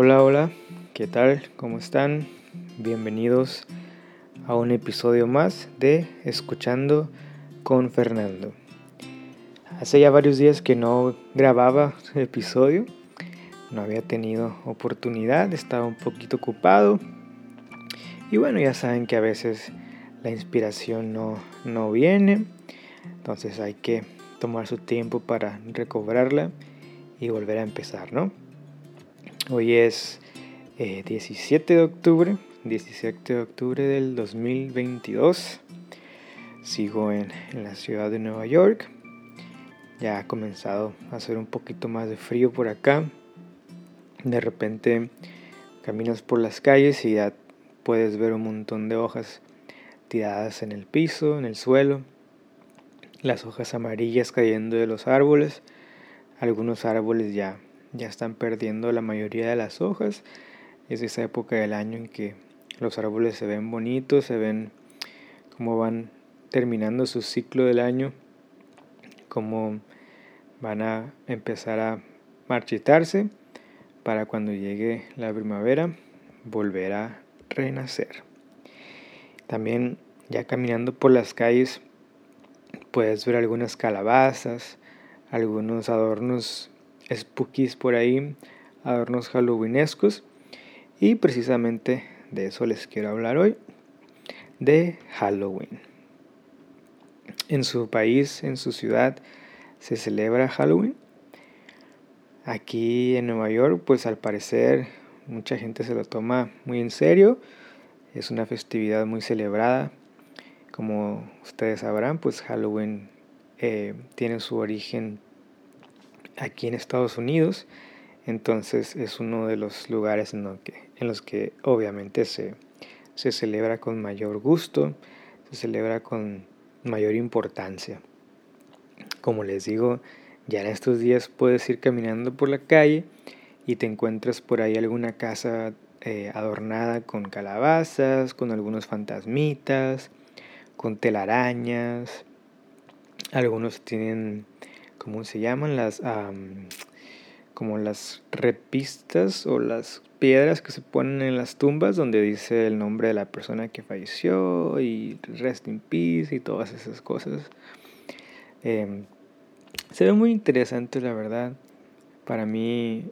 Hola, hola, ¿qué tal? ¿Cómo están? Bienvenidos a un episodio más de Escuchando con Fernando. Hace ya varios días que no grababa episodio, no había tenido oportunidad, estaba un poquito ocupado. Y bueno, ya saben que a veces la inspiración no, no viene, entonces hay que tomar su tiempo para recobrarla y volver a empezar, ¿no? Hoy es 17 eh, de octubre, 17 de octubre del 2022. Sigo en, en, la ciudad de Nueva York. Ya ha comenzado a hacer un poquito más de frío por acá. De repente caminas por las calles y ya puedes ver un montón de hojas tiradas en el piso, en el suelo. Las hojas amarillas cayendo de los árboles. Algunos árboles ya ya están perdiendo la mayoría de las hojas. Es esa época del año en que los árboles se ven bonitos, se ven como van terminando su ciclo del año, como van a empezar a marchitarse para cuando llegue la primavera volver a renacer. También ya caminando por las calles puedes ver algunas calabazas, algunos adornos spookies por ahí, adornos halloweenescos. Y precisamente de eso les quiero hablar hoy, de Halloween. En su país, en su ciudad, se celebra Halloween. Aquí en Nueva York, pues al parecer mucha gente se lo toma muy en serio. Es una festividad muy celebrada. Como ustedes sabrán, pues Halloween eh, tiene su origen aquí en Estados Unidos. Entonces es uno de los lugares en, los que obviamente se, se celebra con mayor gusto, se celebra con mayor importancia. Como les digo, ya en estos días puedes ir caminando por la calle y te encuentras por ahí alguna casa eh, adornada con calabazas, con algunos fantasmitas, con telarañas. Algunos tienen ¿cómo se llaman? Las, como las repistas o las piedras que se ponen en las tumbas donde dice el nombre de la persona que falleció y rest in peace y todas esas cosas. Em, se ve muy interesante la verdad. Para mí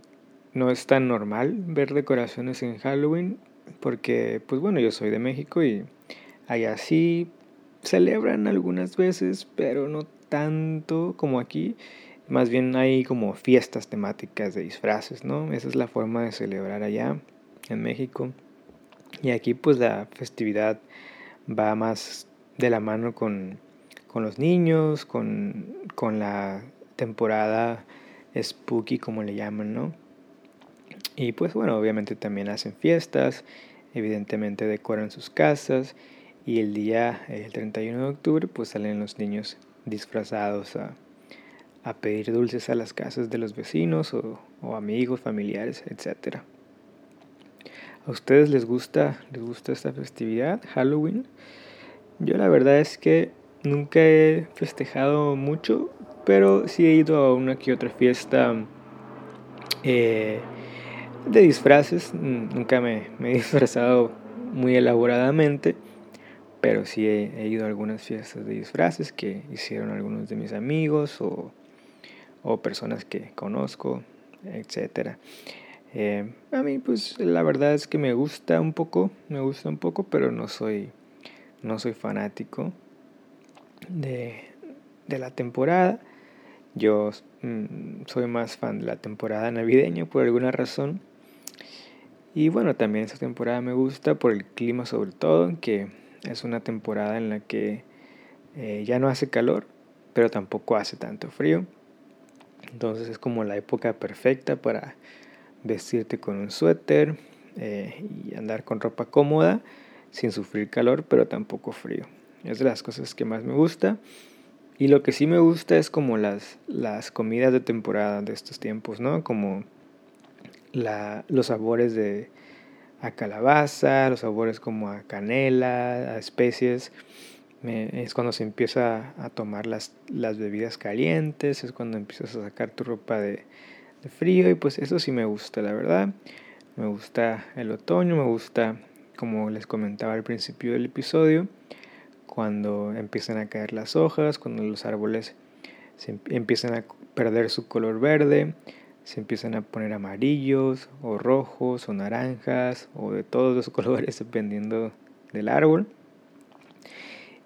no es tan normal ver decoraciones en Halloween porque pues bueno yo soy de México y allá sí celebran algunas veces pero no tanto como aquí. Más bien hay como fiestas temáticas de disfraces, ¿no? Esa es la forma de celebrar allá en México. Y aquí pues la festividad va más de la mano con, con los niños, con, con la temporada spooky como le llaman, ¿no? Y pues bueno, obviamente también hacen fiestas, evidentemente decoran sus casas y el día, el 31 de octubre, pues salen los niños disfrazados a, pedir dulces a las casas de los vecinos o, amigos, familiares, etc. ¿A ustedes les gusta, les gusta esta festividad, Halloween? Yo la verdad es que nunca he festejado mucho, pero sí he ido a una que otra fiesta eh, de disfraces. Nunca me, me he disfrazado muy elaboradamente pero sí he, ido a algunas fiestas de disfraces que hicieron algunos de mis amigos o, personas que conozco, etc. Eh, a mí pues la verdad es que me gusta un poco, me gusta un poco, pero no soy, no soy fanático de, la temporada. Yo mm, soy más fan de la temporada navideña por alguna razón. Y bueno, también esta temporada me gusta por el clima sobre todo, que es una temporada en la que eh, ya no hace calor, pero tampoco hace tanto frío. Entonces es como la época perfecta para vestirte con un suéter eh, y andar con ropa cómoda sin sufrir calor, pero tampoco frío. Es de las cosas que más me gusta. Y lo que sí me gusta es como las, las comidas de temporada de estos tiempos, ¿no? Como la, los sabores de, a calabaza, los sabores como a canela, a especies. es cuando se empieza a tomar las, las, bebidas calientes, es cuando empiezas a sacar tu ropa de, frío y pues eso sí me gusta, la verdad. Me gusta el otoño, me gusta, como les comentaba al principio del episodio, cuando empiezan a caer las hojas, cuando los árboles se empiezan a perder su color verde, se empiezan a poner amarillos o rojos o naranjas o de todos los colores dependiendo del árbol.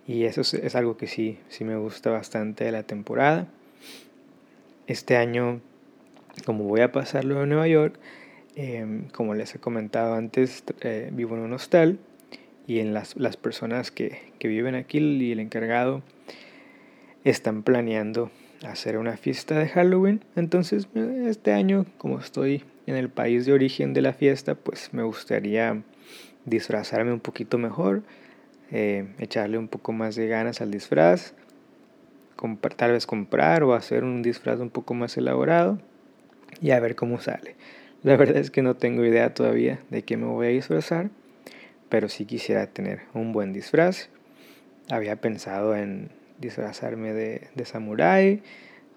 Y eso es, algo que sí, sí me gusta bastante de la temporada. Este año, como voy a pasarlo en Nueva York, em, como les he comentado antes, eh, vivo en un hostal y en las, las personas que, que viven aquí y el encargado están planeando hacer una fiesta de Halloween. Entonces, este año, como estoy en el país de origen de la fiesta, pues me gustaría disfrazarme un poquito mejor, eh, echarle un poco más de ganas al disfraz, tal vez comprar o hacer un disfraz un poco más elaborado y a ver cómo sale. La verdad es que no tengo idea todavía de qué me voy a disfrazar, pero sí quisiera tener un buen disfraz. Había pensado en disfrazarme de, de samurái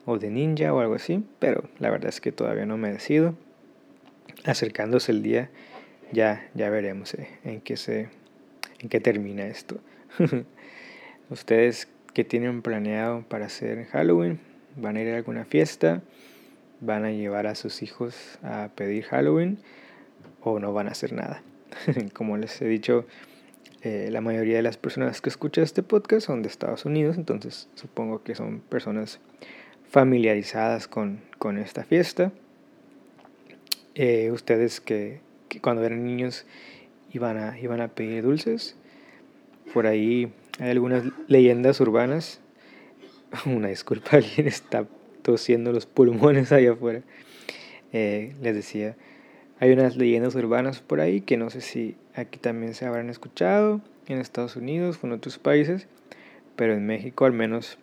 o de ninja o algo así, pero la verdad es que todavía no me decido. Acercándose el día, ya, ya veremos eh, en, qué se, en qué termina esto. ¿Ustedes qué tienen planeado para hacer Halloween? ¿Van a ir a alguna fiesta? ¿Van a llevar a sus hijos a pedir Halloween? ¿O no van a hacer nada? Como les he dicho, eh, la mayoría de las personas que escuchan este podcast son de Estados Unidos, entonces supongo que son personas familiarizadas con, con esta fiesta. Eh, ustedes que, cuando eran niños iban a, iban a pedir dulces, por ahí hay algunas leyendas urbanas. Una disculpa, alguien está tosiendo los pulmones allá afuera. Eh, les decía, hay unas leyendas urbanas por ahí que no sé si aquí también se habrán escuchado, en Estados Unidos o en otros países, pero en México al menos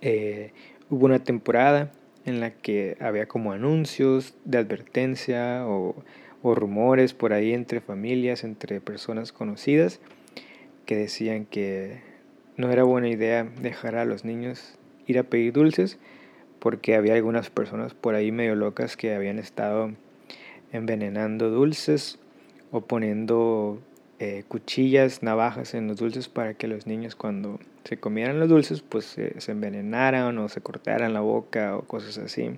eh, hubo una temporada en la que había como anuncios de advertencia o, o rumores por ahí entre familias, entre personas conocidas, que decían que no era buena idea dejar a los niños ir a pedir dulces porque había algunas personas por ahí medio locas que habían estado envenenando dulces o poniendo eh, cuchillas, navajas en los dulces para que los niños cuando se comieran los dulces pues se envenenaran o se cortaran la boca o cosas así.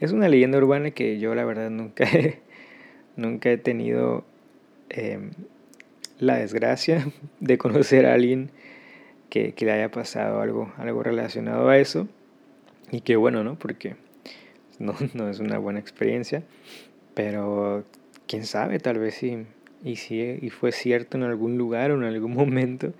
Es una leyenda urbana que yo la verdad nunca he, nunca he tenido em, la desgracia de conocer a alguien que, que, le haya pasado algo, algo relacionado a eso. Y que bueno, ¿no? Porque no, no es una buena experiencia. Pero quién sabe, tal vez sí, y, sí, y fue cierto en algún lugar o en algún momento,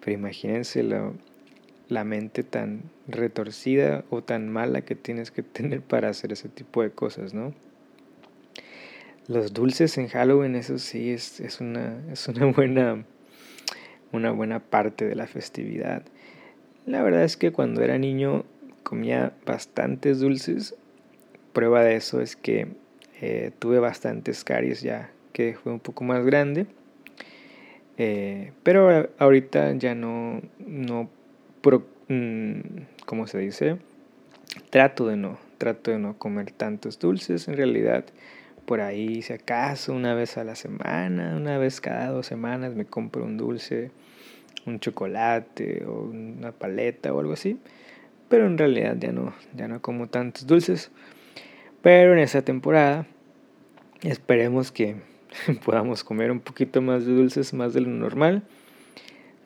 pero imagínense la, mente tan retorcida o tan mala que tienes que tener para hacer ese tipo de cosas, ¿no? Los dulces en Halloween, eso sí, es, es, una, es una, buena, una buena parte de la festividad. La verdad es que cuando era niño comía bastantes dulces. Prueba de eso es que eh, tuve bastantes caries ya que fue un poco más grande. Eh, pero ahorita ya no, no mm, ¿cómo se dice? Trato de no, trato de no comer tantos dulces. En realidad, por ahí, si acaso, una vez a la semana, una vez cada dos semanas me compro un dulce, un chocolate o una paleta o algo así. Pero en realidad ya no, ya no como tantos dulces. Pero en esa temporada Esperemos que podamos comer un poquito más de dulces, más de lo normal.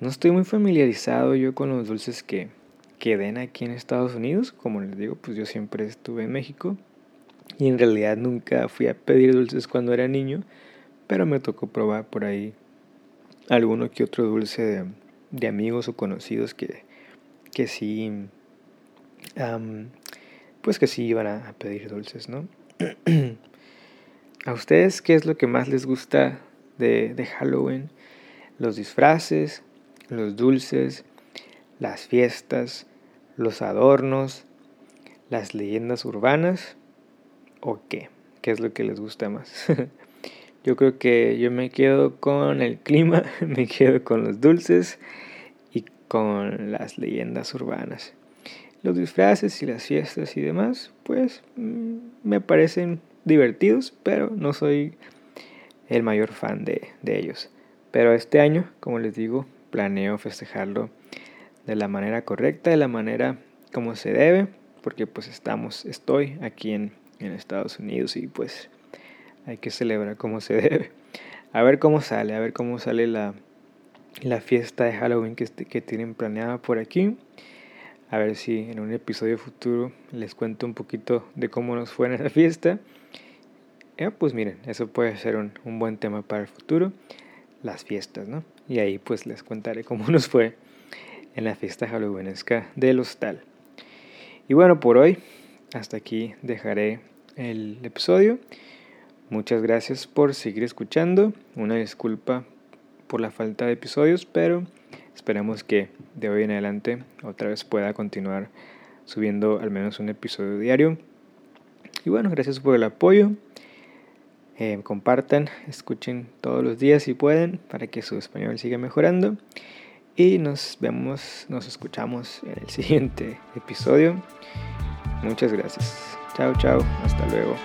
No estoy muy familiarizado yo con los dulces que, que den aquí en Estados Unidos. Como les digo, pues yo siempre estuve en México. Y en realidad nunca fui a pedir dulces cuando era niño. Pero me tocó probar por ahí alguno que otro dulce de, amigos o conocidos que, que sí, pues que sí iban a pedir dulces, ¿no? ¿A ustedes qué es lo que más les gusta de, Halloween? Los disfraces, los dulces, las fiestas, los adornos, las leyendas urbanas o qué? ¿Qué es lo que les gusta más? yo creo que yo me quedo con el clima, me quedo con los dulces y con las leyendas urbanas. Los disfraces y las fiestas y demás, pues mm, me parecen divertidos, pero no soy el mayor fan de, de ellos. Pero este año, como les digo, planeo festejarlo de la manera correcta, de la manera como se debe, porque pues estamos, estoy aquí en, en Estados Unidos y pues hay que celebrar como se debe. A ver cómo sale, a ver cómo sale la, la fiesta de Halloween que, que tienen planeada por aquí. A ver si en un episodio futuro les cuento un poquito de cómo nos fue en esa fiesta. Eh, pues miren, eso puede ser un, un, buen tema para el futuro, las fiestas, ¿no? Y ahí pues les contaré cómo nos fue en la fiesta halloweenesca del hostal. Y bueno, por hoy, hasta aquí dejaré el episodio. Muchas gracias por seguir escuchando. Una disculpa por la falta de episodios, pero esperamos que de hoy en adelante otra vez pueda continuar subiendo al menos un episodio diario. Y bueno, gracias por el apoyo. Eh, compartan, escuchen todos los días si pueden para que su español siga mejorando. Y nos vemos, nos escuchamos en el siguiente episodio. Muchas gracias. Chao, chao. Hasta luego.